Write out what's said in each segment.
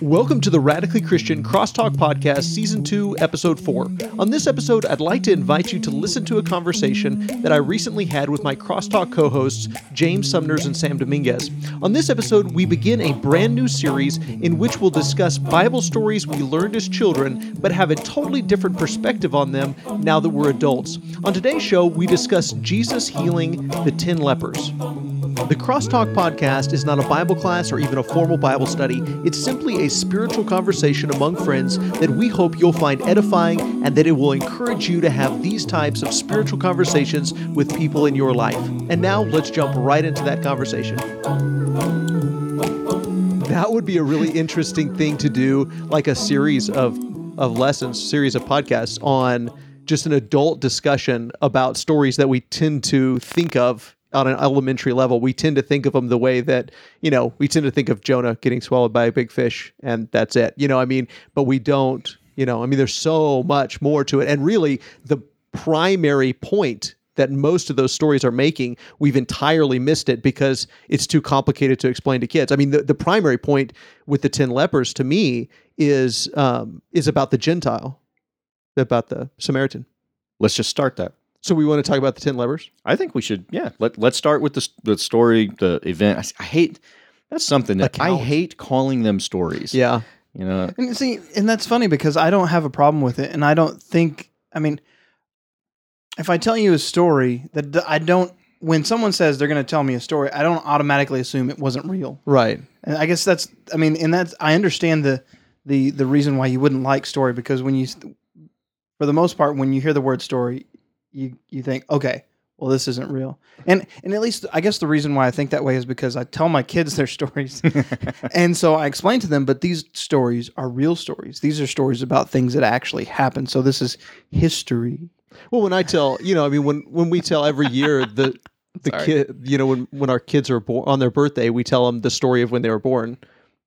Welcome to the Radically Christian Crosstalk Podcast, Season 2, Episode 4. On this episode, I'd like to invite you to listen to a conversation that I recently had with my Crosstalk co hosts, James Sumners and Sam Dominguez. On this episode, we begin a brand new series in which we'll discuss Bible stories we learned as children, but have a totally different perspective on them now that we're adults. On today's show, we discuss Jesus healing the 10 lepers. The Crosstalk podcast is not a Bible class or even a formal Bible study. It's simply a spiritual conversation among friends that we hope you'll find edifying and that it will encourage you to have these types of spiritual conversations with people in your life. And now let's jump right into that conversation. That would be a really interesting thing to do, like a series of, of lessons, series of podcasts on just an adult discussion about stories that we tend to think of on an elementary level, we tend to think of them the way that, you know, we tend to think of Jonah getting swallowed by a big fish and that's it. You know, I mean, but we don't, you know, I mean, there's so much more to it. And really, the primary point that most of those stories are making, we've entirely missed it because it's too complicated to explain to kids. I mean, the, the primary point with the 10 lepers to me is um, is about the Gentile, about the Samaritan. Let's just start that. So we want to talk about the ten lepers. I think we should. Yeah. Let Let's start with the the story, the event. I, I hate. That's something that Account. I hate calling them stories. Yeah, You know. And see, and that's funny because I don't have a problem with it, and I don't think. I mean, if I tell you a story that I don't, when someone says they're going to tell me a story, I don't automatically assume it wasn't real. right. And I guess that's. I mean, and that's. I understand the the the reason why you wouldn't like story because when you, for the most part, when you hear the word story, you you think, okay, well, this isn't real. And and at least I guess the reason why I think that way is because I tell my kids their stories. and so I explain to them, but these stories are real stories. These are stories about things that actually happened. So this is history. Well, when I tell, you know, I mean, when when we tell every year the the Sorry. kid, you know, when when our kids are born on their birthday, we tell them the story of when they were born,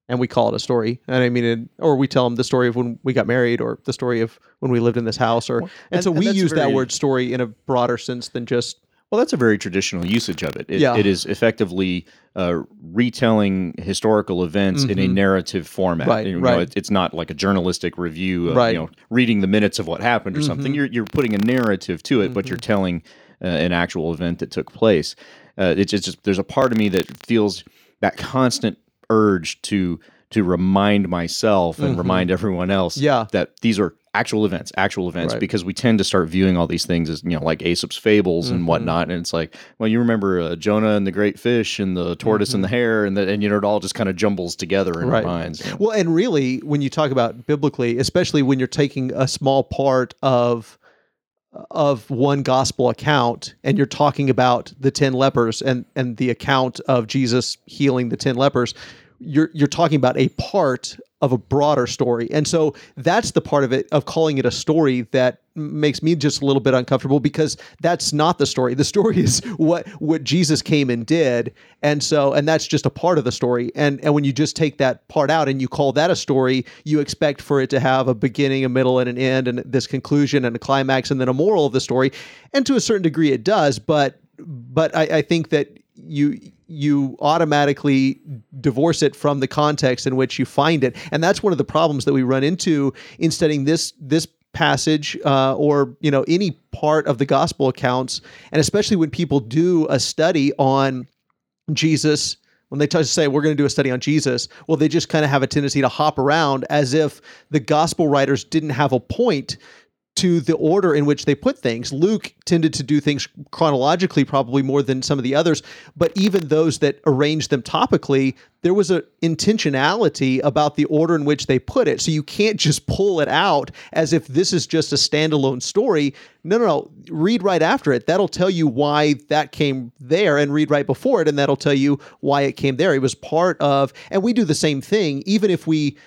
and we call it a story. And I mean, it, or we tell them the story of when we got married, or the story of when we lived in this house, or and, and- so and we that's use that word story in a broader sense than just Well, that's a very traditional usage of it. It, Yeah. it is effectively uh, retelling historical events in a Mhm. narrative format. Right, You know, right. it- it's not like a journalistic review. Of, Right. You know, reading the minutes of what happened or something. Mhm. You're you're putting a narrative to it, but you're telling uh, an actual event that took place. Uh, it's just, just there's a part of me that feels that constant urge to to remind myself and Mhm. remind everyone else Yeah. that these are actual events, actual events, Right. because we tend to start viewing all these things as you know like Aesop's fables Mhm. and whatnot, and it's like, well, you remember uh, Jonah and the great fish and the tortoise and the hare, and the, and you know it all just kind of jumbles together in Mm-hmm. Right. our minds. you know. Well, and really, when you talk about biblically, especially when you're taking a small part of of one gospel account and you're talking about the 10 lepers and and the account of Jesus healing the 10 lepers you're you're talking about a part of a broader story. And so that's the part of it of calling it a story that makes me just a little bit uncomfortable because that's not the story. The story is what what Jesus came and did. And so and that's just a part of the story. And and when you just take that part out and you call that a story you expect for it to have a beginning a middle and an end and this conclusion and a climax and then a moral of the story. And to a certain degree it does but but I, I think that you you automatically divorce it from the context in which you find it. And that's one of the problems that we run into in studying this this passage uh, or you know any part of the gospel accounts and especially when people do a study on jesus when they t- say we're going to do a study on jesus well they just kind of have a tendency to hop around as if the gospel writers didn't have a point to the order in which they put things. Luke tended to do things chronologically, probably more than some of the others, but even those that arranged them topically, there was an intentionality about the order in which they put it. So you can't just pull it out as if this is just a standalone story. No, no, no. Read right after it. That'll tell you why that came there, and read right before it, and that'll tell you why it came there. It was part of, and we do the same thing, even if we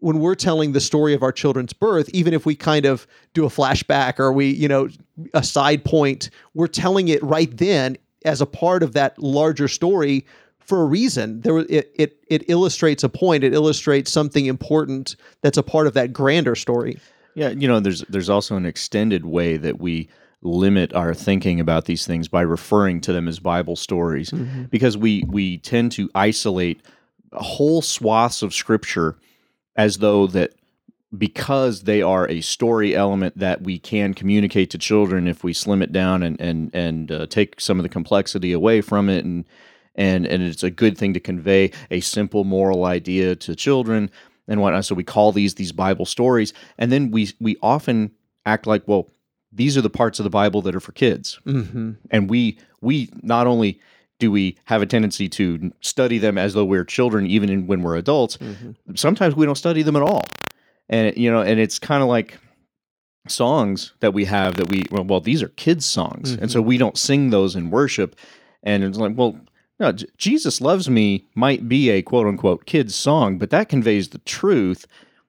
when we're telling the story of our children's birth, even if we kind of do a flashback or we, you know, a side point, we're telling it right then as a part of that larger story for a reason. There, it it it illustrates a point. It illustrates something important that's a part of that grander story. Yeah, you know, there's there's also an extended way that we limit our thinking about these things by referring to them as Bible stories, mm-hmm. because we we tend to isolate whole swaths of Scripture as though that because they are a story element that we can communicate to children if we slim it down and and and uh, take some of the complexity away from it and and and it's a good thing to convey a simple moral idea to children and whatnot. So we call these these Bible stories, and then we we often act like well these are the parts of the Bible that are for kids, Mm-hmm. and we we not only do we have a tendency to study them as though we're children even in, when we're adults? Mm-hmm. sometimes we don't study them at all. And you know and it's kind of like songs that we have that we well, well these are kids songs and so we don't sing those in worship. And it's like well no, Jesus loves me might be a quote unquote kids song but that conveys the truth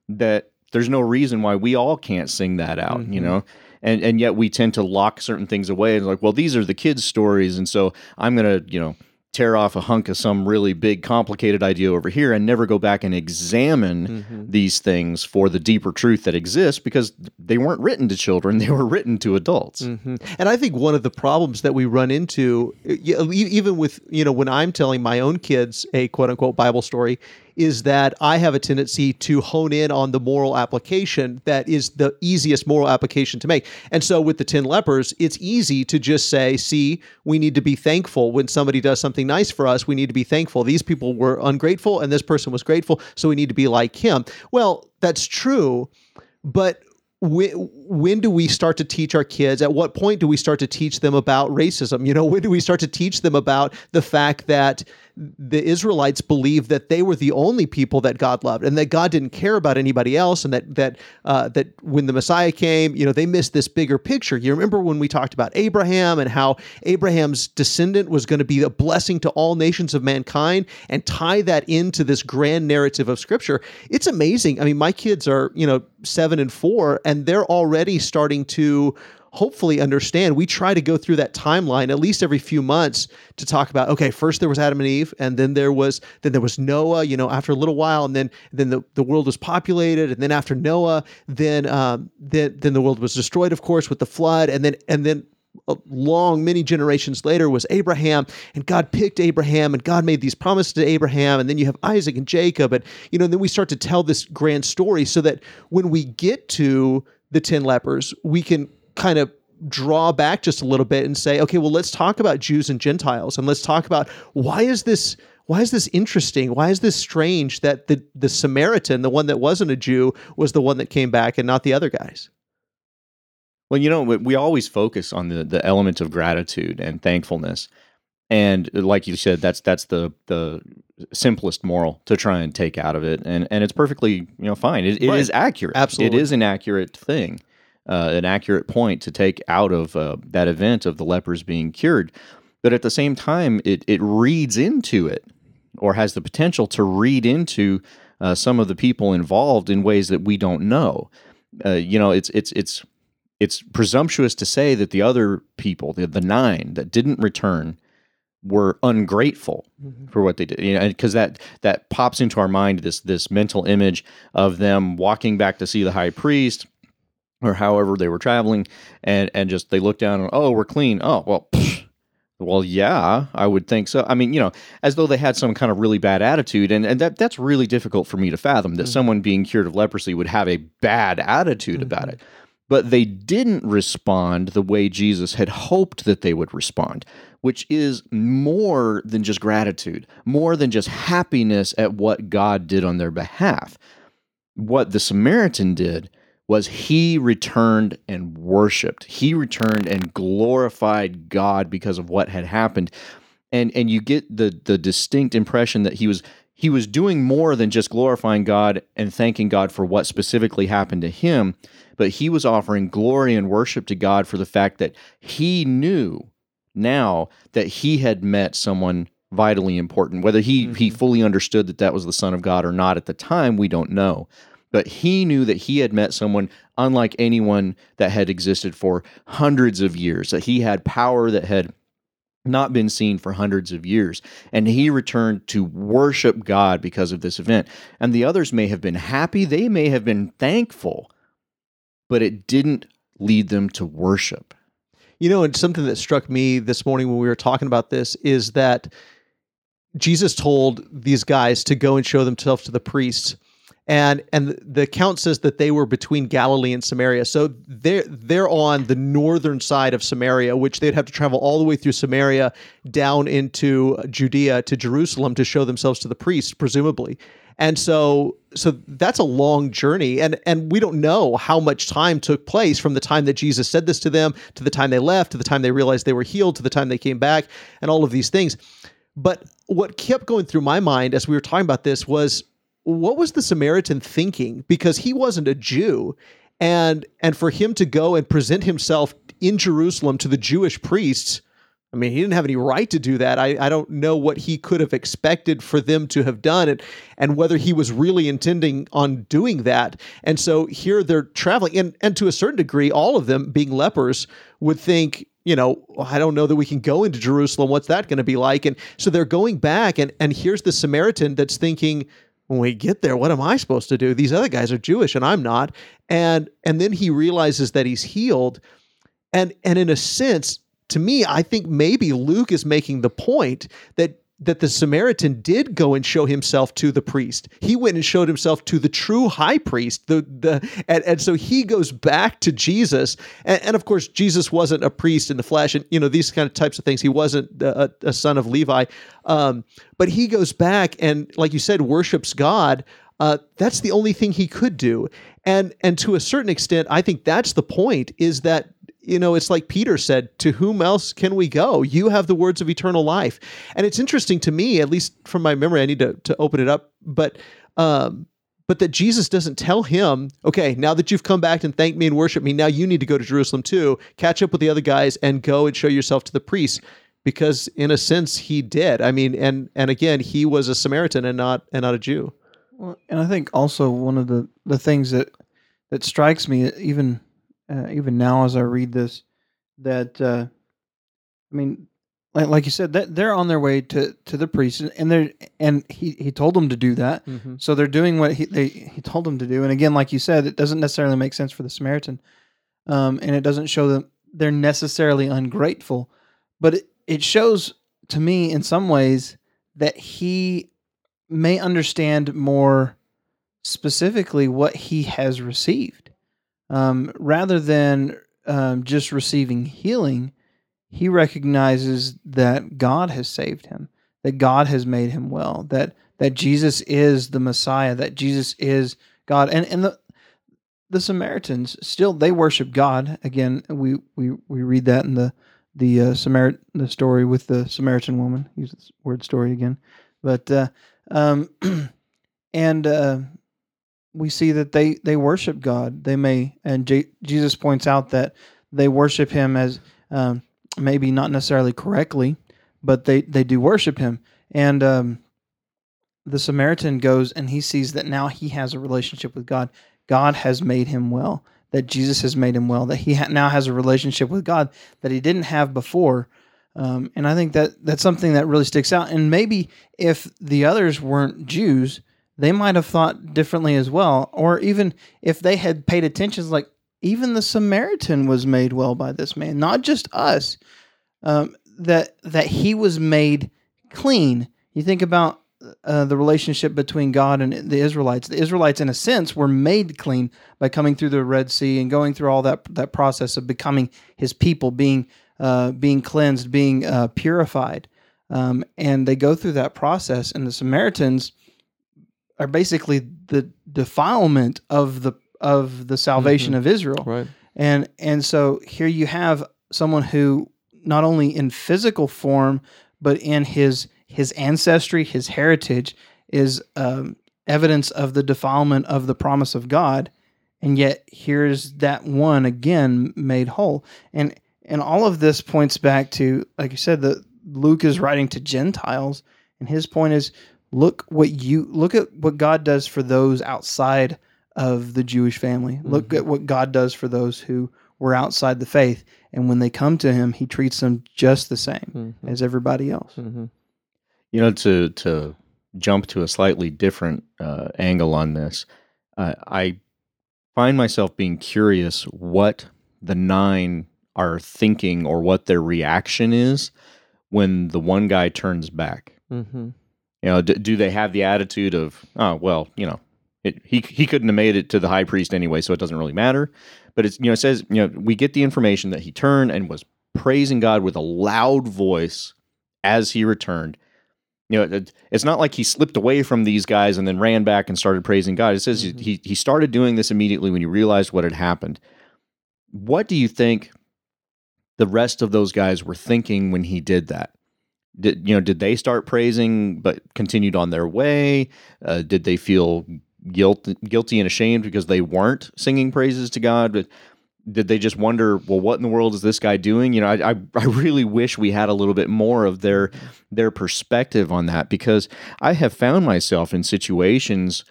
that there's no reason why we all can't sing that out you Mhm. know and and yet we tend to lock certain things away and like well these are the kids stories and so i'm going to you know tear off a hunk of some really big complicated idea over here and never go back and examine Mm-hmm. these things for the deeper truth that exists because they weren't written to children they were written to adults hmm And I think one of the problems that we run into, even with, you know, when I'm telling my own kids a quote unquote Bible story, is that I have a tendency to hone in on the moral application that is the easiest moral application to make. And so with the 10 lepers, it's easy to just say, see, we need to be thankful when somebody does something nice for us. We need to be thankful. These people were ungrateful and this person was grateful. So we need to be like him. Well, that's true. But when, when do we start to teach our kids at what point do we start to teach them about racism you know when do we start to teach them about the fact that the israelites believed that they were the only people that god loved and that god didn't care about anybody else and that that uh, that when the messiah came you know they missed this bigger picture. You remember when we talked about abraham and how abraham's descendant was going to be a blessing to all nations of mankind and tie that into this grand narrative of scripture? It's amazing. I mean my kids are you know seven and four and they're already starting to hopefully understand we try to go through that timeline at least every few months to talk about okay first there was adam and eve and then there was then there was noah you know after a little while and then then the, the world was populated and then after noah then um then then the world was destroyed of course with the flood and then and then a long many generations later was Abraham and God picked Abraham and God made these promises to Abraham and then you have Isaac and Jacob and you know then we start to tell this grand story so that when we get to the 10 lepers we can kind of draw back just a little bit and say okay well let's talk about Jews and Gentiles and let's talk about why is this why is this interesting why is this strange that the the Samaritan the one that wasn't a Jew was the one that came back and not the other guys Well, you know, we- we always focus on the the element of gratitude and thankfulness, and uh, like you said, that's that's the the simplest moral to try and take out of it, and and it's perfectly you know fine. It, it Right. is accurate. Absolutely. it is an accurate thing, uh, an accurate point to take out of uh, that event of the lepers being cured. But at the same time, it it reads into it, or has the potential to read into uh, some of the people involved in ways that we don't know. Uh, you know, it's it's it's it's presumptuous to say that the other people, the, the nine that didn't return, were ungrateful for what they did. You know, because that that pops into our mind this this mental image of them walking back to see the high priest, or however they were traveling, and and just they look down and oh, we're clean. Oh well. pfft. Well, yeah, I would think so. I mean, you know, as though they had some kind of really bad attitude, and, and that that's really difficult for me to fathom that mm. someone being cured of leprosy would have a bad attitude about mm-hmm. it but they didn't respond the way Jesus had hoped that they would respond, which is more than just gratitude, more than just happiness at what God did on their behalf. What the Samaritan did was he returned and worshiped. He returned and glorified God because of what had happened. And and you get the the distinct impression that he was he was doing more than just glorifying God and thanking God for what specifically happened to him, but he was offering glory and worship to God for the fact that he knew now that he had met someone vitally important. Whether he he mm-hmm. fully understood that that was the Son of God or not at the time, we don't know. But he knew that he had met someone unlike anyone that had existed for hundreds of years. That he had power that had not been seen for hundreds of years. And he returned to worship God because of this event. And the others may have been happy, they may have been thankful, but it didn't lead them to worship. You know, and something that struck me this morning when we were talking about this is that Jesus told these guys to go and show themselves to the priests. And and the- account says that they were between Galilee and Samaria. So they're they're on the northern side of Samaria, which they'd have to travel all the way through Samaria down into Judea to Jerusalem to show themselves to the priests, presumably. And so so that's a long journey and and we don't know how much time took place from the time that Jesus said this to them to the time they left to the time they realized they were healed to the time they came back and all of these things. But what kept going through my mind as we were talking about this was what was the Samaritan thinking? Because he wasn't a Jew. And and for him to go and present himself in Jerusalem to the Jewish priests, I mean, he didn't have any right to do that. I, I don't know what he could have expected for them to have done and and whether he was really intending on doing that. And so here they're traveling, and and to a certain degree, all of them being lepers would think, you know, I don't know that we can go into Jerusalem. What's that going to be like? And so they're going back, and and here's the Samaritan that's thinking, when we get there, what am I supposed to do? These other guys are Jewish and I'm not. And and then he realizes that he's healed. And and in a sense, to me, I think maybe Luke is making the point that that the Samaritan did go and show himself to the priest. He went and showed himself to the true high priest. The the and, and so he goes back to Jesus. And, and of course, Jesus wasn't a priest in the flesh, and you know these kind of types of things. He wasn't a, a son of Levi, um, but he goes back and, like you said, worships God. Uh, that's the only thing he could do, and and to a certain extent, I think that's the point. Is that you know, it's like Peter said, to whom else can we go? You have the words of eternal life. And it's interesting to me, at least from my memory, I need to, to open it up, but um, but that Jesus doesn't tell him, okay, now that you've come back and thanked me and worshiped me, now you need to go to Jerusalem too, catch up with the other guys and go and show yourself to the priests. Because in a sense he did. I mean, and and again, he was a Samaritan and not and not a Jew. Well, and I think also one of the, the things that that strikes me even uh, even now as I read this that uh, I mean like, like you said that they're on their way to, to the priest and- they're and he, he told them to do that. So they're doing what he they, he told them to do. And again like you said it doesn't necessarily make sense for the Samaritan um, and it doesn't show them they're necessarily ungrateful. But it, it shows to me in some ways that he may understand more specifically what he has received. Um, rather than um, just receiving healing, he recognizes that God has saved him, that God has made him well, that that Jesus is the Messiah, that Jesus is God, and and the the Samaritans still they worship God. Again, we we we read that in the the uh, Samaritan the story with the Samaritan woman. Use this word story again, but uh, um, and uh, we see that they they worship God. They may, and J- Jesus points out that they worship Him as um, maybe not necessarily correctly, but they they do worship Him. And um, the Samaritan goes and he sees that now he has a relationship with God. God has made him well. That Jesus has made him well. That he ha- now has a relationship with God that he didn't have before. Um, and I think that that's something that really sticks out. And maybe if the others weren't Jews, they might have thought differently as well. Or even if they had paid attention, like even the Samaritan was made well by this man, not just us. Um, that that he was made clean. You think about uh, the relationship between God and the Israelites. The Israelites, in a sense, were made clean by coming through the Red Sea and going through all that that process of becoming His people, being uh, being cleansed, being uh, purified, um, and they go through that process. And the Samaritans are basically the defilement of the of the salvation of Israel. Right. and and so here you have someone who not only in physical form but in his his ancestry his heritage is um, evidence of the defilement of the promise of god. And yet here's that one again made whole. And and all of this points back to like you said that luke is writing to gentiles. And his point is look what you look at what god does for those outside of the Jewish family. Look at what God does for those who were outside the faith. And when they come to him, he treats them just the same Mhm. as everybody else. Mhm. You know, to to jump to a slightly different uh, angle on this, uh, I find myself being curious what the nine are thinking or what their reaction is when the one guy turns back. Mhm. You know, do, do they have the attitude of, oh well, you know, it, he he couldn't have made it to the high priest anyway, so it doesn't really matter. But it's you know it says you know we get the information that he turned and was praising God with a loud voice as he returned. You know, it, it's not like he slipped away from these guys and then ran back and started praising God. It says Mhm. he he started doing this immediately when he realized what had happened. What do you think the rest of those guys were thinking when he did that? Did you know? Did they start praising but continued on their way? Uh, did they feel guilt, guilty and ashamed because they weren't singing praises to God? But did they just wonder, well, what in the world is this guy doing? You know, I, I, I really wish we had a little bit more of their their perspective on that because I have found myself in situations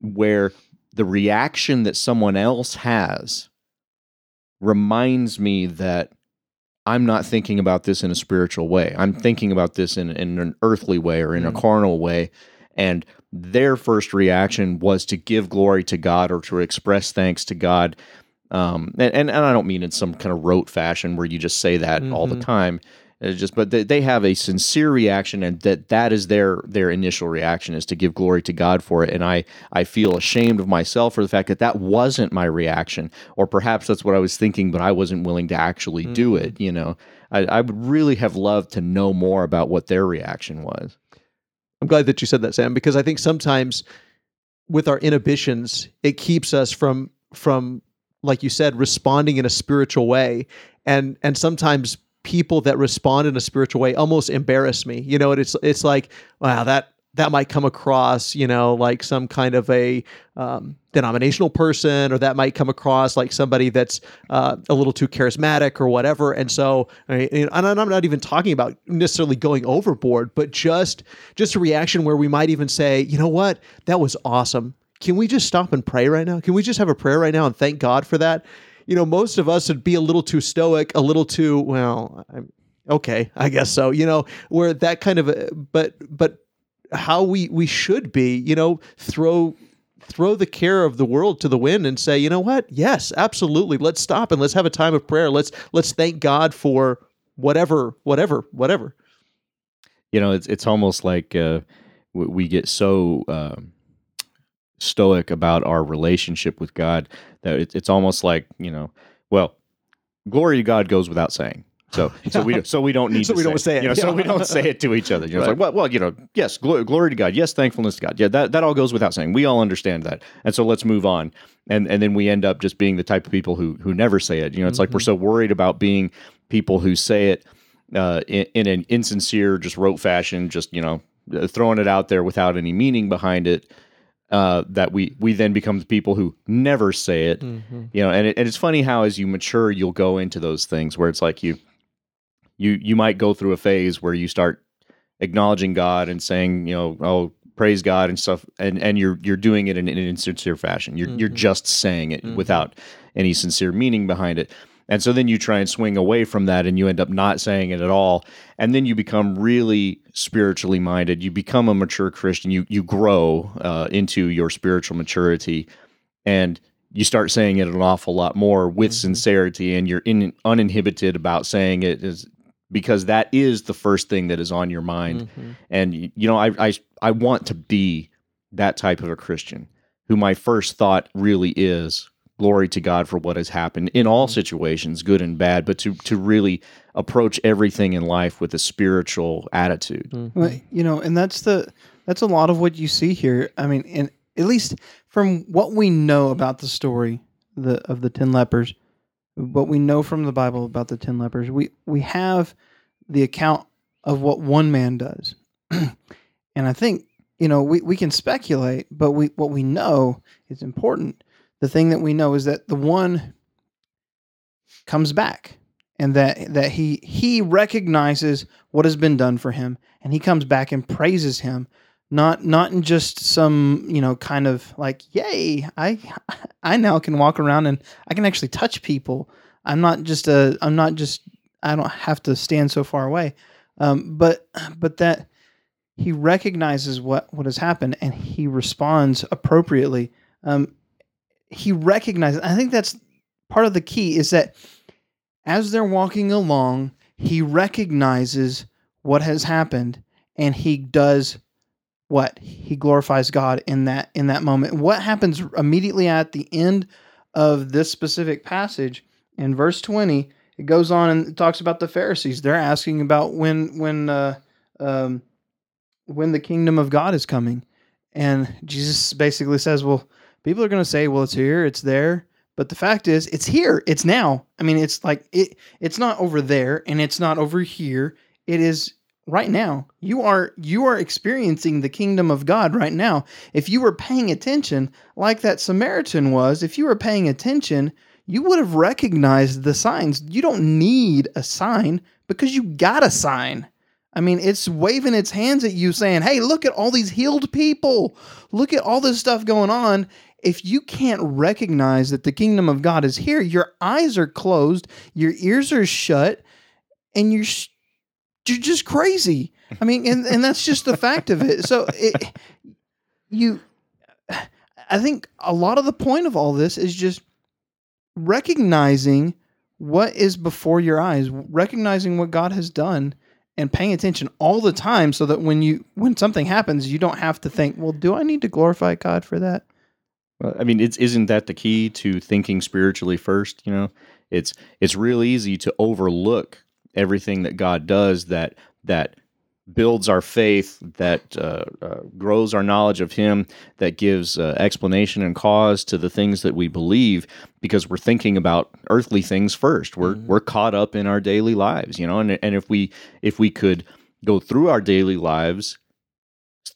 where the reaction that someone else has reminds me that I'm not thinking about this in a spiritual way. I'm thinking about this in, in an earthly way or in a Mm. carnal way. And their first reaction was to give glory to God or to express thanks to God. Um, and, and, and I don't mean in some kind of rote fashion where you just say that all the Mhm. time. It's just, but they, they have a sincere reaction, and that that is their their initial reaction is to give glory to God for it. And I I feel ashamed of myself for the fact that that wasn't my reaction, or perhaps that's what I was thinking, but I wasn't willing to actually do mm-hmm. it. You know, I, I would really have loved to know more about what their reaction was. I'm glad that you said that, Sam, because I think sometimes with our inhibitions, it keeps us from from like you said, responding in a spiritual way. And and sometimes people that respond in a spiritual way almost embarrass me. You know, it's it's like, wow, that that might come across, you know, like some kind of a um, denominational person, or that might come across like somebody that's uh, a little too charismatic or whatever. And so, I mean, and I'm not even talking about necessarily going overboard, but just just a reaction where we might even say, you know what, that was awesome. Can we just stop and pray right now? Can we just have a prayer right now and thank God for that? You know, most of us would be a little too stoic, a little too well. I'm, okay, I guess so. You know, where that kind of, a, but but how we we should be, you know, throw throw the care of the world to the wind and say, you know what? Yes, absolutely. Let's stop and let's have a time of prayer. Let's let's thank God for whatever, whatever, whatever. You know, it's it's almost like uh, we, we get so um, stoic about our relationship with God that it, it's almost like you know, well, glory to God goes without saying. So, so we so we don't need So to we don't say it, You know, so we don't say it to each other. You know, it's like well, well, you know, yes, glory, glory to God, yes, thankfulness to God, yeah, that that all goes without saying. We all understand that, and so let's move on. And and then we end up just being the type of people who who never say it. You know, it's like we're so worried about being people who say it uh, in, in an insincere, just rote fashion, just you know, uh, throwing it out there without any meaning behind it. Uh, that we we then become the people who never say it, you know. And, it, and it's funny how as you mature, you'll go into those things where it's like you you you might go through a phase where you start acknowledging God and saying, you know, oh, praise God and stuff, and and you're you're doing it in, in an insincere fashion. You're you're Mhm. just saying it Mhm. without any sincere meaning behind it. And so then you try and swing away from that and you end up not saying it at all. And then you become really spiritually minded. You become a mature Christian. You you grow uh, into your spiritual maturity and you start saying it an awful lot more with Mhm. sincerity and you're in, uninhibited about saying it is because that is the first thing that is on your mind Mhm. and you know I, I i want to be that type of a christian who my first thought really is glory to god for what has happened in all situations good and bad but to to really approach everything in life with a spiritual attitude Mhm. Well, you know, and that's the that's a lot of what you see here. I mean, and at least from what we know about the story the of the ten lepers, what we know from the Bible about the ten lepers, we we have the account of what one man does, and I think you know we, we can speculate, but we what we know is important. The thing that we know is that the one comes back, and that that he he recognizes what has been done for him and he comes back and praises him not not in just some you know kind of like yay i i now can walk around and i can actually touch people. I'm not just a i'm not just i don't have to stand so far away. Um, but but that he recognizes what what has happened and he responds appropriately. Um, he recognizes i think that's part of the key is that as they're walking along he recognizes what has happened and he does what he glorifies God in that in that moment. What happens immediately at the end of this specific passage in verse 20? It goes on and talks about the Pharisees. They're asking about when when uh, um, when the kingdom of God is coming, and Jesus basically says, "Well, people are going to say, well, it's here, it's there." But the fact is, it's here, it's now. I mean, it's like it it's not over there and it's not over here. It is right now. You are you are experiencing the kingdom of God right now. If you were paying attention like that Samaritan was, if you were paying attention, you would have recognized the signs. You don't need a sign because you got a sign. I mean, it's waving its hands at you saying, "Hey, look at all these healed people. Look at all this stuff going on." If you can't recognize that the kingdom of God is here, your eyes are closed, your ears are shut, and you're you're just crazy. I mean, and, and that's just the fact of it. So it, you, I think a lot of the point of all this is just recognizing what is before your eyes, recognizing what God has done and paying attention all the time so that when you when something happens you don't have to think well do i need to glorify god for that well, I mean, it's isn't that the key to thinking spiritually first? You know, it's it's real easy to overlook everything that God does that that builds our faith, that uh, uh, grows our knowledge of Him, that gives uh, explanation and cause to the things that we believe, because we're thinking about earthly things first. We're mm-hmm. we're caught up in our daily lives, you know, and and if we if we could go through our daily lives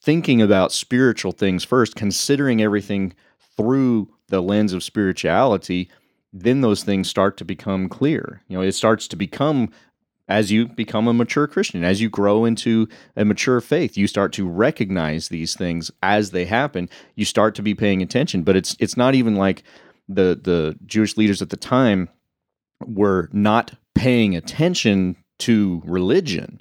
thinking about spiritual things first, considering everything through the lens of spirituality, then those things start to become clear. You know, it starts to become as you become a mature Christian, as you grow into a mature faith, you start to recognize these things as they happen. You start to be paying attention, but it's it's not even like the the Jewish leaders at the time were not paying attention to religion.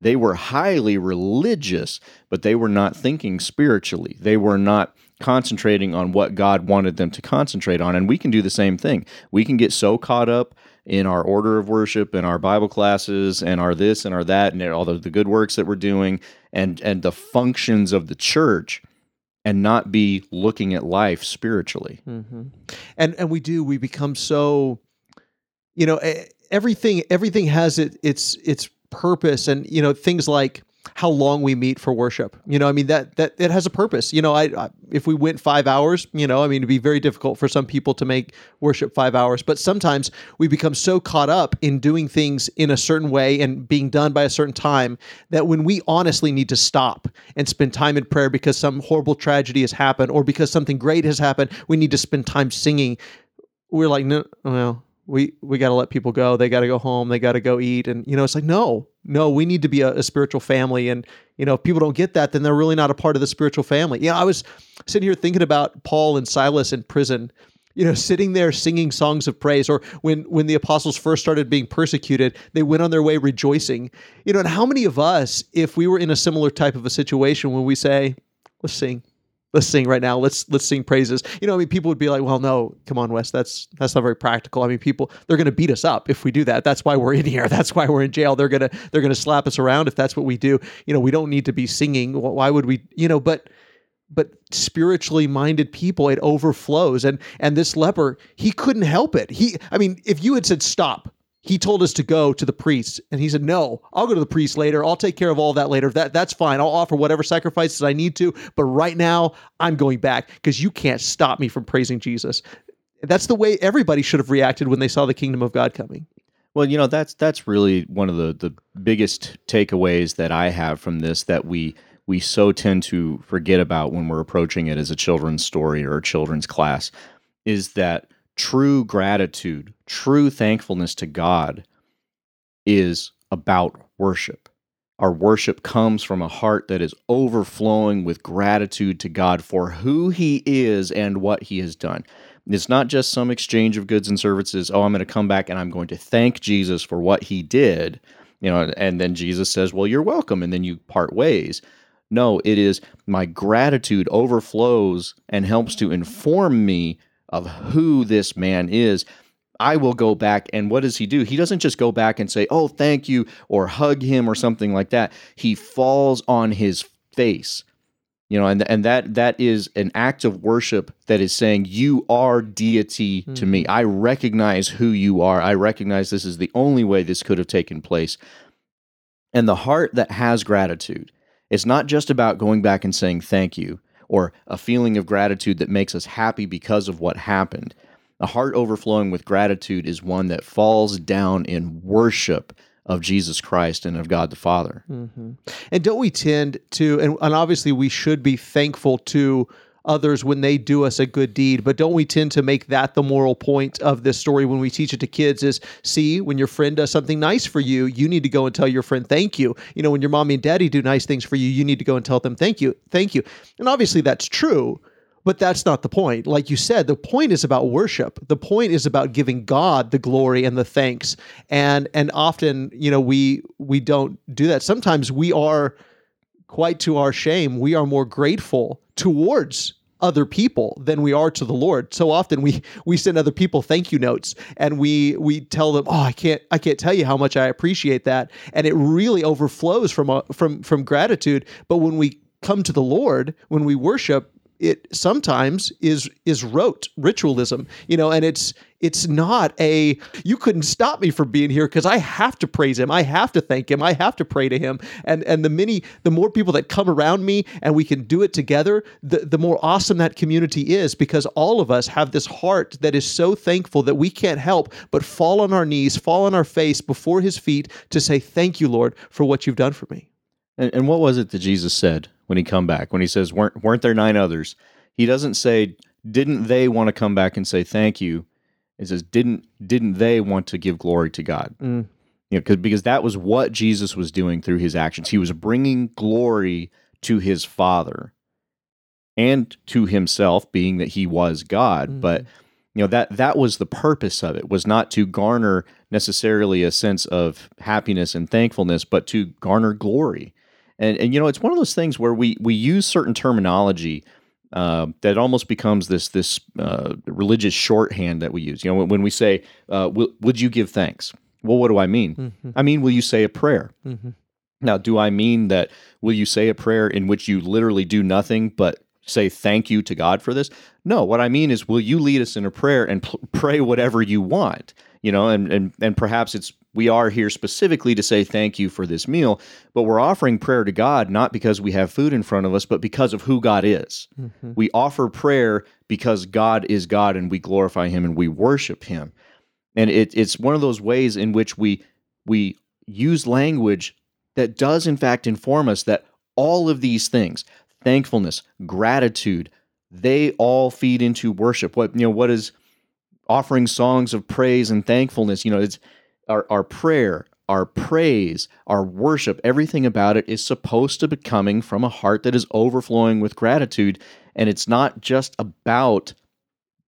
They were highly religious, but they were not thinking spiritually. They were not concentrating on what God wanted them to concentrate on. And we can do the same thing. We can get so caught up in our order of worship and our Bible classes and our this and our that and all the, the good works that we're doing and and the functions of the church and not be looking at life spiritually. Mm-hmm. And and we do we become so you know everything everything has it its its purpose and you know things like how long we meet for worship. You know, I mean that that it has a purpose. You know, I, I, if we went five hours, you know, I mean it'd be very difficult for some people to make worship five hours. But sometimes we become so caught up in doing things in a certain way and being done by a certain time that when we honestly need to stop and spend time in prayer because some horrible tragedy has happened or because something great has happened, we need to spend time singing. We're like, no, well, we we got to let people go. They got to go home. They got to go eat. And you know, it's like no, no. We need to be a, a, spiritual family. And you know, if people don't get that, then they're really not a part of the spiritual family. Yeah, you know, I was sitting here thinking about Paul and Silas in prison. You know, sitting there singing songs of praise, or when when the apostles first started being persecuted, they went on their way rejoicing. You know, and how many of us, if we were in a similar type of a situation, when we say, "Let's sing," let's sing right now. Let's let's sing praises. You know, I mean, people would be like, "Well, no, come on, Wes. That's that's not very practical." I mean, people they're going to beat us up if we do that. That's why we're in here. That's why we're in jail. They're gonna they're gonna slap us around if that's what we do. You know, we don't need to be singing. Why would we? You know, but but spiritually minded people it overflows and and this leper he couldn't help it he i mean if you had said stop he told us to go to the priest and he said no i'll go to the priest later. I'll take care of all that later. That that's fine. I'll offer whatever sacrifices i need to but right now i'm going back because you can't stop me from praising jesus. That's the way everybody should have reacted when they saw the kingdom of god coming. Well you know that's that's really one of the the biggest takeaways that i have from this that we we so tend to forget about when we're approaching it as a children's story or a children's class is that true gratitude, true thankfulness to God is about worship. Our worship comes from a heart that is overflowing with gratitude to God for who He is and what He has done. It's not just some exchange of goods and services. Oh, I'm going to come back and I'm going to thank Jesus for what He did. You know, and then Jesus says, Well, you're welcome. And then you part ways. No, it is my gratitude overflows and helps to inform me of who this man is, I will go back and what does he do? He doesn't just go back and say, "Oh, thank you," or hug him or something like that. He falls on his face You know, and and that that is an act of worship that is saying you are deity to me. Hmm. I recognize who you are. I recognize this is the only way this could have taken place. And the heart that has gratitude, it's not just about going back and saying thank you or a feeling of gratitude that makes us happy because of what happened. A heart overflowing with gratitude is one that falls down in worship of Jesus Christ and of God the Father. Mm-hmm. And don't we tend to, and, and obviously we should be thankful to others when they do us a good deed, but don't we tend to make that the moral point of this story when we teach it to kids is see, when your friend does something nice for you, you need to go and tell your friend thank you. You know, when your mommy and daddy do nice things for you, you need to go and tell them thank you. Thank you. And obviously that's true. But that's not the point. Like you said, the point is about worship. The point is about giving God the glory and the thanks. And and often, you know, we we don't do that. Sometimes we are quite to our shame, we are more grateful towards other people than we are to the Lord. So often we we send other people thank you notes and we we tell them, "Oh, I can't I can't tell you how much I appreciate that." And it really overflows from a, from from gratitude, but when we come to the Lord, when we worship, it sometimes is is rote ritualism you know and it's it's not a you couldn't stop me from being here because i have to praise him. I have to thank him. I have to pray to him. And and the many the more people that come around me and we can do it together the the more awesome that community is because all of us have this heart that is so thankful that we can't help but fall on our knees fall on our face before his feet to say thank you lord for what you've done for me. And, and what was it that Jesus said when he come back? When he says, "weren't weren't there nine others?" He doesn't say, "Didn't they want to come back and say thank you?" It says, "Didn't didn't they want to give glory to God?" Mm. You know, because because that was what Jesus was doing through his actions. He was bringing glory to his Father and to himself, being that he was God. But you know that that was the purpose of it was not to garner necessarily a sense of happiness and thankfulness, but to garner glory. And and you know it's one of those things where we we use certain terminology uh, that almost becomes this this uh, religious shorthand that we use. You know when, when we say, uh, "Would you give thanks?" Well, what do I mean? I mean, will you say a prayer? Now, do I mean that will you say a prayer in which you literally do nothing but say thank you to God for this? No, what I mean is will you lead us in a prayer and pray whatever you want? You know, and and and perhaps it's we are here specifically to say thank you for this meal, but we're offering prayer to God not because we have food in front of us, but because of who God is. Mm-hmm. We offer prayer because God is God and we glorify him and we worship him. And it, it's one of those ways in which we we use language that does in fact inform us that all of these things thankfulness gratitude they all feed into worship what you know what is offering songs of praise and thankfulness you know it's our, our prayer our praise our worship everything about it is supposed to be coming from a heart that is overflowing with gratitude. And it's not just about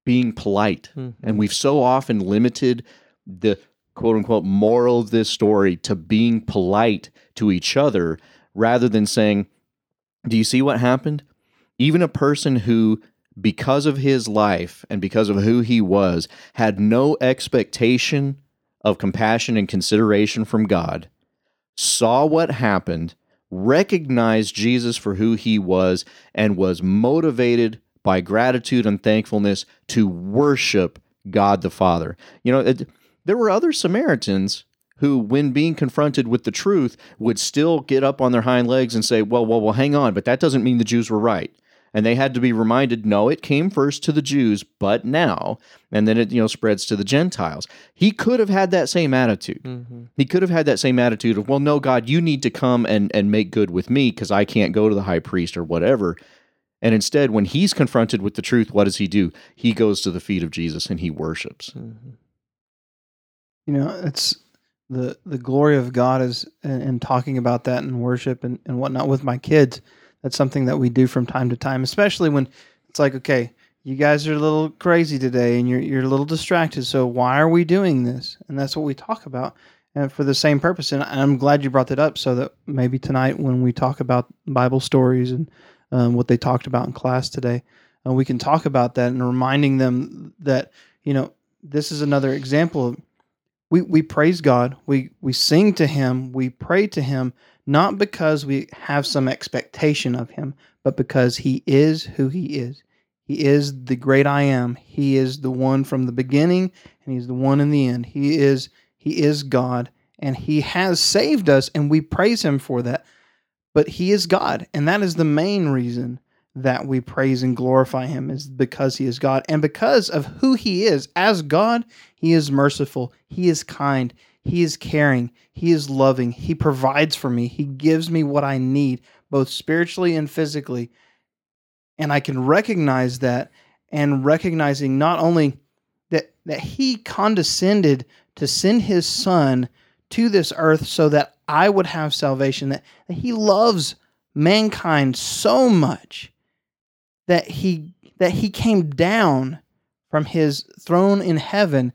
being polite. Mm-hmm. And we've so often limited the quote unquote moral of this story to being polite to each other rather than saying, Do you see what happened? Even a person who, because of his life and because of who he was, had no expectation of compassion and consideration from God, saw what happened, recognized Jesus for who he was, and was motivated by gratitude and thankfulness to worship God the Father. You know, it, there were other Samaritans who, when being confronted with the truth, would still get up on their hind legs and say, Well, well, well, hang on, but that doesn't mean the Jews were right. And they had to be reminded, no, it came first to the Jews, but now, and then it you know spreads to the Gentiles. He could have had that same attitude. Mm-hmm. He could have had that same attitude of, well, no, God, you need to come and and make good with me because I can't go to the high priest or whatever. And instead, when he's confronted with the truth, what does he do? He goes to the feet of Jesus and he worships. Mm-hmm. you know it's the the glory of god is and, and talking about that in worship and, and whatnot with my kids that's something that we do from time to time especially when it's like okay you guys are a little crazy today and you're, you're a little distracted. So why are we doing this? And that's what we talk about and for the same purpose. And i'm glad you brought that up so that maybe tonight when we talk about bible stories and um, what they talked about in class today uh, we can talk about that and reminding them that you know this is another example of we we praise God, we we sing to him, we pray to him not because we have some expectation of him, but because he is who he is. He is the great I am. He is the one from the beginning and he's the one in the end. He is he is God and he has saved us and we praise him for that. But he is God and that is the main reason that we praise and glorify him is because he is God and because of who he is as God, he is merciful, he is kind, he is caring, he is loving, he provides for me, he gives me what I need both spiritually and physically. And I can recognize that and recognizing not only that that he condescended to send his son to this earth so that I would have salvation that, that he loves mankind so much that he that he came down from his throne in heaven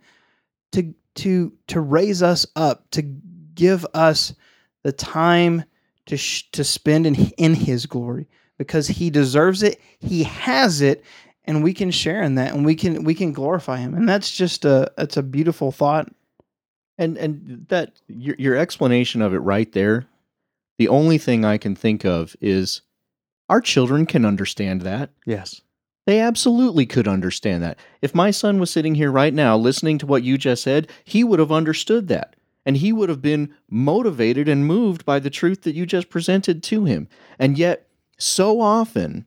to to to raise us up to give us the time to sh- to spend in in his glory. Because he deserves it he has it and we can share in that and we can we can glorify him. And that's just a it's a beautiful thought. And and that your your explanation of it right there, the only thing I can think of is our children can understand that. Yes. They absolutely could understand that. If my son was sitting here right now listening to what you just said, he would have understood that. And he would have been motivated and moved by the truth that you just presented to him. And yet, so often,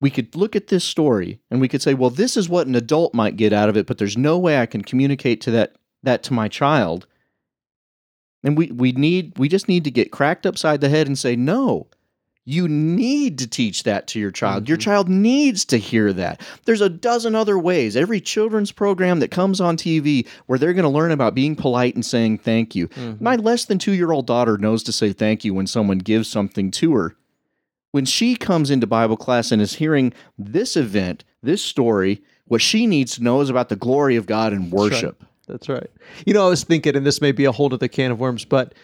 we could look at this story and we could say, well, this is what an adult might get out of it, but there's no way I can communicate to that that to my child. And we, we need we just need to get cracked upside the head and say, no, you need to teach that to your child. Your Mhm. child needs to hear that. There's a dozen other ways. Every children's program that comes on TV where they're going to learn about being polite and saying thank you. Mhm. My less than two year old daughter knows to say thank you when someone gives something to her. When she comes into Bible class and is hearing this event, this story, what she needs to know is about the glory of God and right. worship. That's right. You know, I was thinking, and this may be a whole other can of worms, but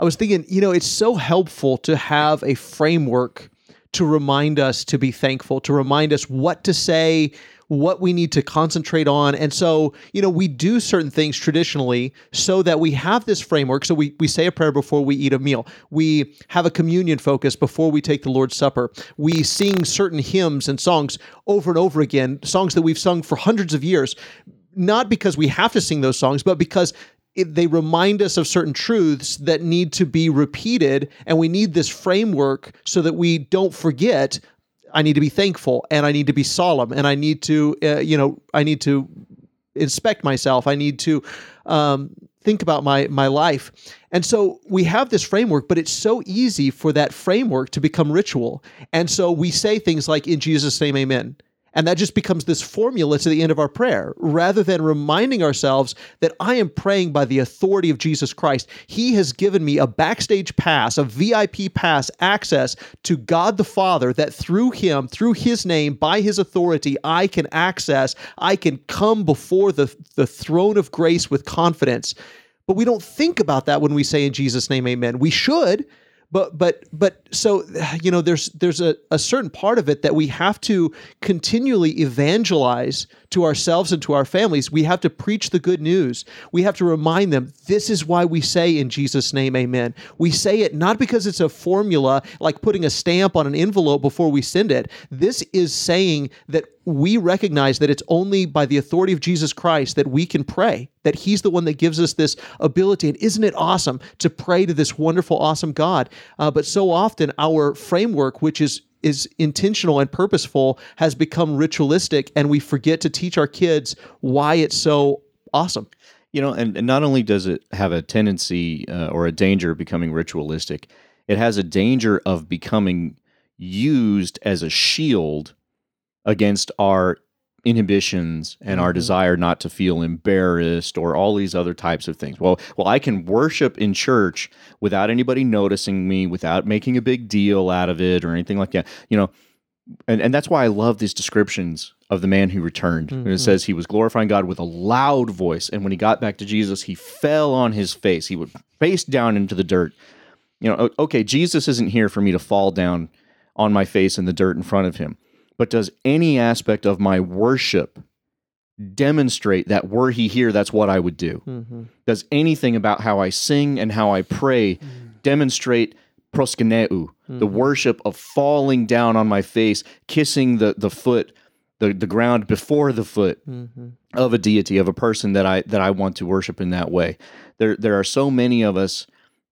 I was thinking, you know, it's so helpful to have a framework to remind us to be thankful, to remind us what to say, what we need to concentrate on. And so, you know, we do certain things traditionally so that we have this framework. So we, we say a prayer before we eat a meal. We have a communion focus before we take the Lord's Supper. We sing certain hymns and songs over and over again, songs that we've sung for hundreds of years not because we have to sing those songs, but because it, they remind us of certain truths that need to be repeated, and we need this framework so that we don't forget. I need to be thankful, and I need to be solemn, and I need to, uh, you know, I need to inspect myself. I need to um, think about my my life. And so we have this framework, but it's so easy for that framework to become ritual. And so we say things like, "In Jesus' name, Amen." And that just becomes this formula to the end of our prayer, rather than reminding ourselves that I am praying by the authority of Jesus Christ. He has given me a backstage pass, a VIP pass access to God the Father, that through Him, through His name, by His authority, I can access, I can come before the, the throne of grace with confidence. But we don't think about that when we say in Jesus' name, amen. We should, but but but so you know there's there's a, a certain part of it that we have to continually evangelize to ourselves and to our families we have to preach the good news we have to remind them this is why we say in jesus name amen we say it not because it's a formula like putting a stamp on an envelope before we send it this is saying that we recognize that it's only by the authority of Jesus Christ that we can pray, that He's the one that gives us this ability. And isn't it awesome to pray to this wonderful, awesome God? Uh, but so often our framework, which is is intentional and purposeful, has become ritualistic, and we forget to teach our kids why it's so awesome. You know, and, and not only does it have a tendency uh, or a danger of becoming ritualistic, it has a danger of becoming used as a shield against our inhibitions and our Mhm. desire not to feel embarrassed or all these other types of things. Well, well, I can worship in church without anybody noticing me, without making a big deal out of it or anything like that. You know, and, and that's why I love these descriptions of the man who returned. And Mhm. it says he was glorifying God with a loud voice, and when he got back to Jesus, he fell on his face. He would face down into the dirt. You know, okay, Jesus isn't here for me to fall down on my face in the dirt in front of him. But does any aspect of my worship demonstrate that were he here, that's what I would do? Mm-hmm. Does anything about how I sing and how I pray demonstrate proskuneo, the worship of falling down on my face, kissing the the foot, the the ground before the foot Mhm. of a deity of a person that I that I want to worship in that way. There there are so many of us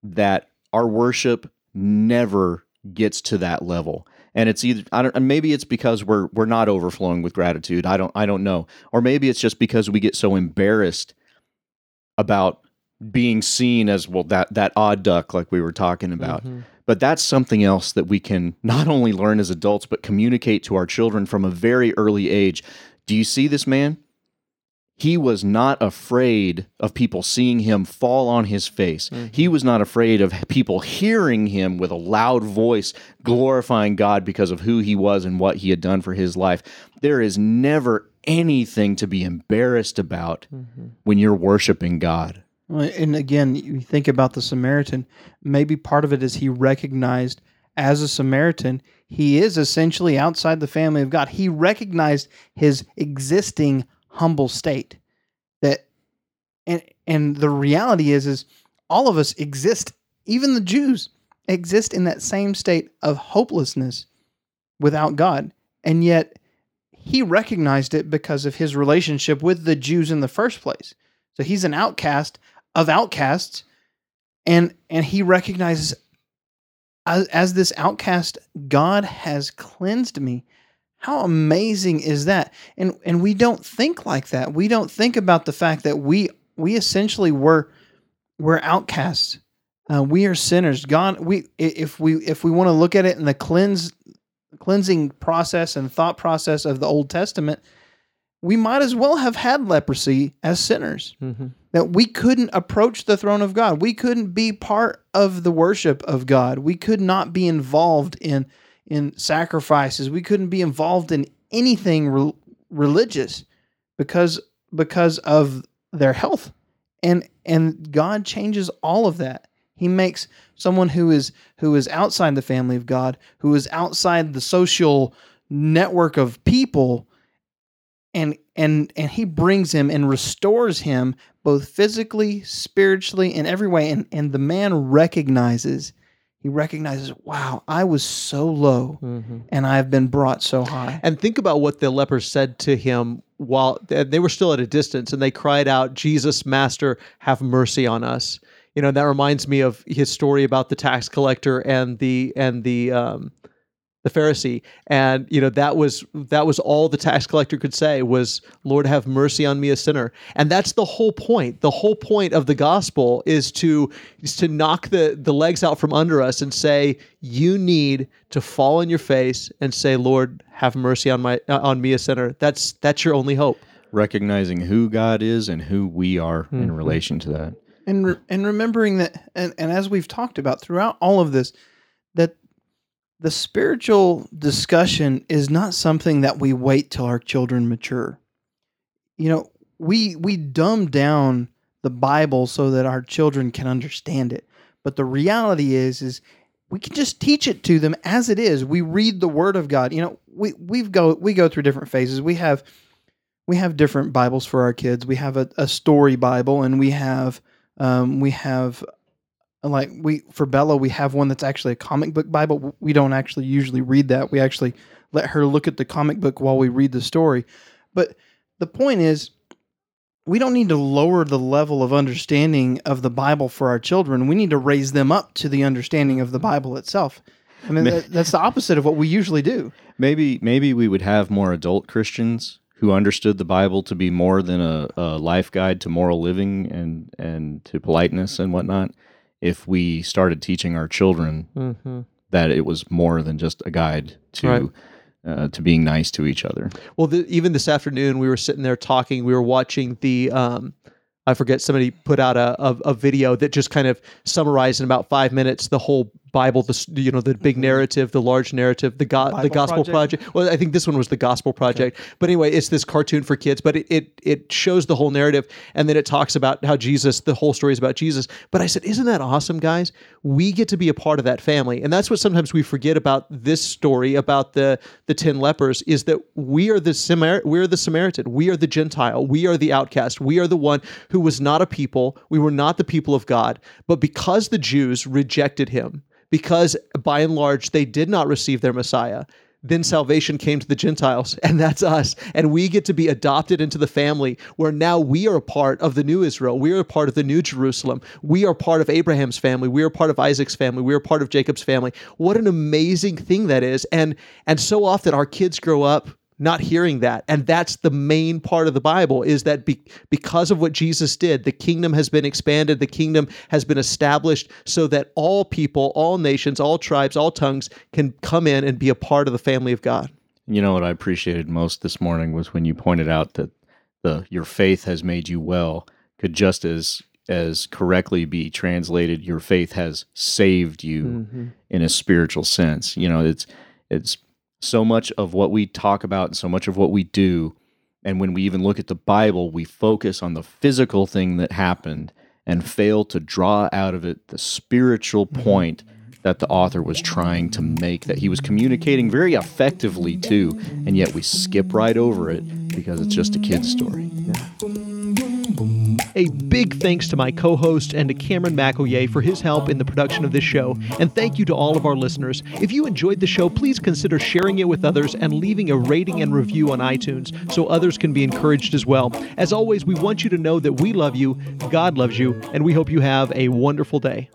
that our worship never gets to that level. And it's either I don't and maybe it's because we're we're not overflowing with gratitude. I don't I don't know. Or maybe it's just because we get so embarrassed about being seen as well that that odd duck like we were talking about. Mhm. But that's something else that we can not only learn as adults, but communicate to our children from a very early age. Do you see this man? He was not afraid of people seeing him fall on his face. Mm-hmm. He was not afraid of people hearing him with a loud voice glorifying God because of who he was and what he had done for his life. There is never anything to be embarrassed about mm-hmm. when you're worshiping God. And again, you think about the Samaritan. Maybe part of it is he recognized as a Samaritan, he is essentially outside the family of God. He recognized his existing humble state. That and and the reality is is all of us exist, even the Jews exist in that same state of hopelessness without God. And yet he recognized it because of his relationship with the Jews in the first place. So he's an outcast of outcasts, and and he recognizes as, as this outcast, God has cleansed me. How amazing is that? And and we don't think like that. We don't think about the fact that we we essentially were we're outcasts. Uh, we are sinners. God, we if we if we want to look at it in the cleanse cleansing process and thought process of the Old Testament, we might as well have had leprosy as sinners Mhm. that we couldn't approach the throne of God. We couldn't be part of the worship of God. We could not be involved in in sacrifices. We couldn't be involved in anything re- religious because because of their health. And and God changes all of that. He makes someone who is who is outside the family of God, who is outside the social network of people and and and he brings him and restores him both physically spiritually in every way and and the man recognizes he recognizes wow i was so low Mhm. and i have been brought so high And think about what the lepers said to him while and they were still at a distance and they cried out, Jesus, Master, have mercy on us. You know, that reminds me of his story about the tax collector and the and the um the Pharisee. And you know, that was that was all the tax collector could say was, Lord, have mercy on me, a sinner. And that's the whole point. The whole point of the gospel is to is to knock the the legs out from under us and say, you need to fall on your face and say, Lord, have mercy on my uh, on me, a sinner. That's that's your only hope. Recognizing who God is and who we are in Mhm. relation to that. and re- and remembering that and, and as we've talked about throughout all of this that the spiritual discussion is not something that we wait till our children mature. You know we we dumb down the bible so that our children can understand it. But the reality is is we can just teach it to them as it is. We read the word of god. You know we we've go we go through different phases. We have we have different bibles for our kids. We have a, a story bible and we have um, we have like we for Bella we have one that's actually a comic book Bible. We don't actually usually read that. We actually let her look at the comic book while we read the story. But the point is we don't need to lower the level of understanding of the Bible for our children. We need to raise them up to the understanding of the Bible itself. I mean, that, that's the opposite of what we usually do. Maybe maybe we would have more adult Christians who understood the Bible to be more than a, a life guide to moral living and and to politeness and whatnot. If we started teaching our children Mm-hmm. that it was more than just a guide to Right. uh, to being nice to each other. Well, the, even this afternoon, we were sitting there talking. We were watching the, um, I forget, somebody put out a, a, a video that just kind of summarized in about five minutes the whole Bible, the you know the big mm-hmm. narrative, the large narrative, the go- the Gospel Project? Project. Well, I think this one was the Gospel Project. But anyway, it's this cartoon for kids, but it, it it shows the whole narrative, and then it talks about how Jesus, the whole story is about Jesus. But I said, isn't that awesome, guys? We get to be a part of that family, and that's what sometimes we forget about this story about the the ten lepers is that we are the Samar- we are the Samaritan, we are the Gentile, we are the outcast, we are the one who was not a people, we were not the people of God, but because the Jews rejected him because by and large they did not receive their Messiah. Then salvation came to the Gentiles, and that's us. And we get to be adopted into the family where now we are a part of the new Israel. We are a part of the new Jerusalem. We are part of Abraham's family. We are part of Isaac's family. We are part of Jacob's family. What an amazing thing that is. And and so often our kids grow up not hearing that. And that's the main part of the bible is that be, because of what jesus did the kingdom has been expanded the kingdom has been established so that all people all nations all tribes all tongues can come in and be a part of the family of god. You know what I appreciated most this morning was when you pointed out that the your faith has made you well could just as as correctly be translated your faith has saved you mm-hmm. in a spiritual sense. You know, it's it's so much of what we talk about and so much of what we do. And when we even look at the Bible, we focus on the physical thing that happened and fail to draw out of it the spiritual mm-hmm. point that the author was trying to make, that he was communicating very effectively to, and yet we skip right over it because it's just a kid's story. A big thanks to my co host and to Cameron McEllier for his help in the production of this show. And thank you to all of our listeners. If you enjoyed the show, please consider sharing it with others and leaving a rating and review on iTunes so others can be encouraged as well. As always, we want you to know that we love you, God loves you, and we hope you have a wonderful day.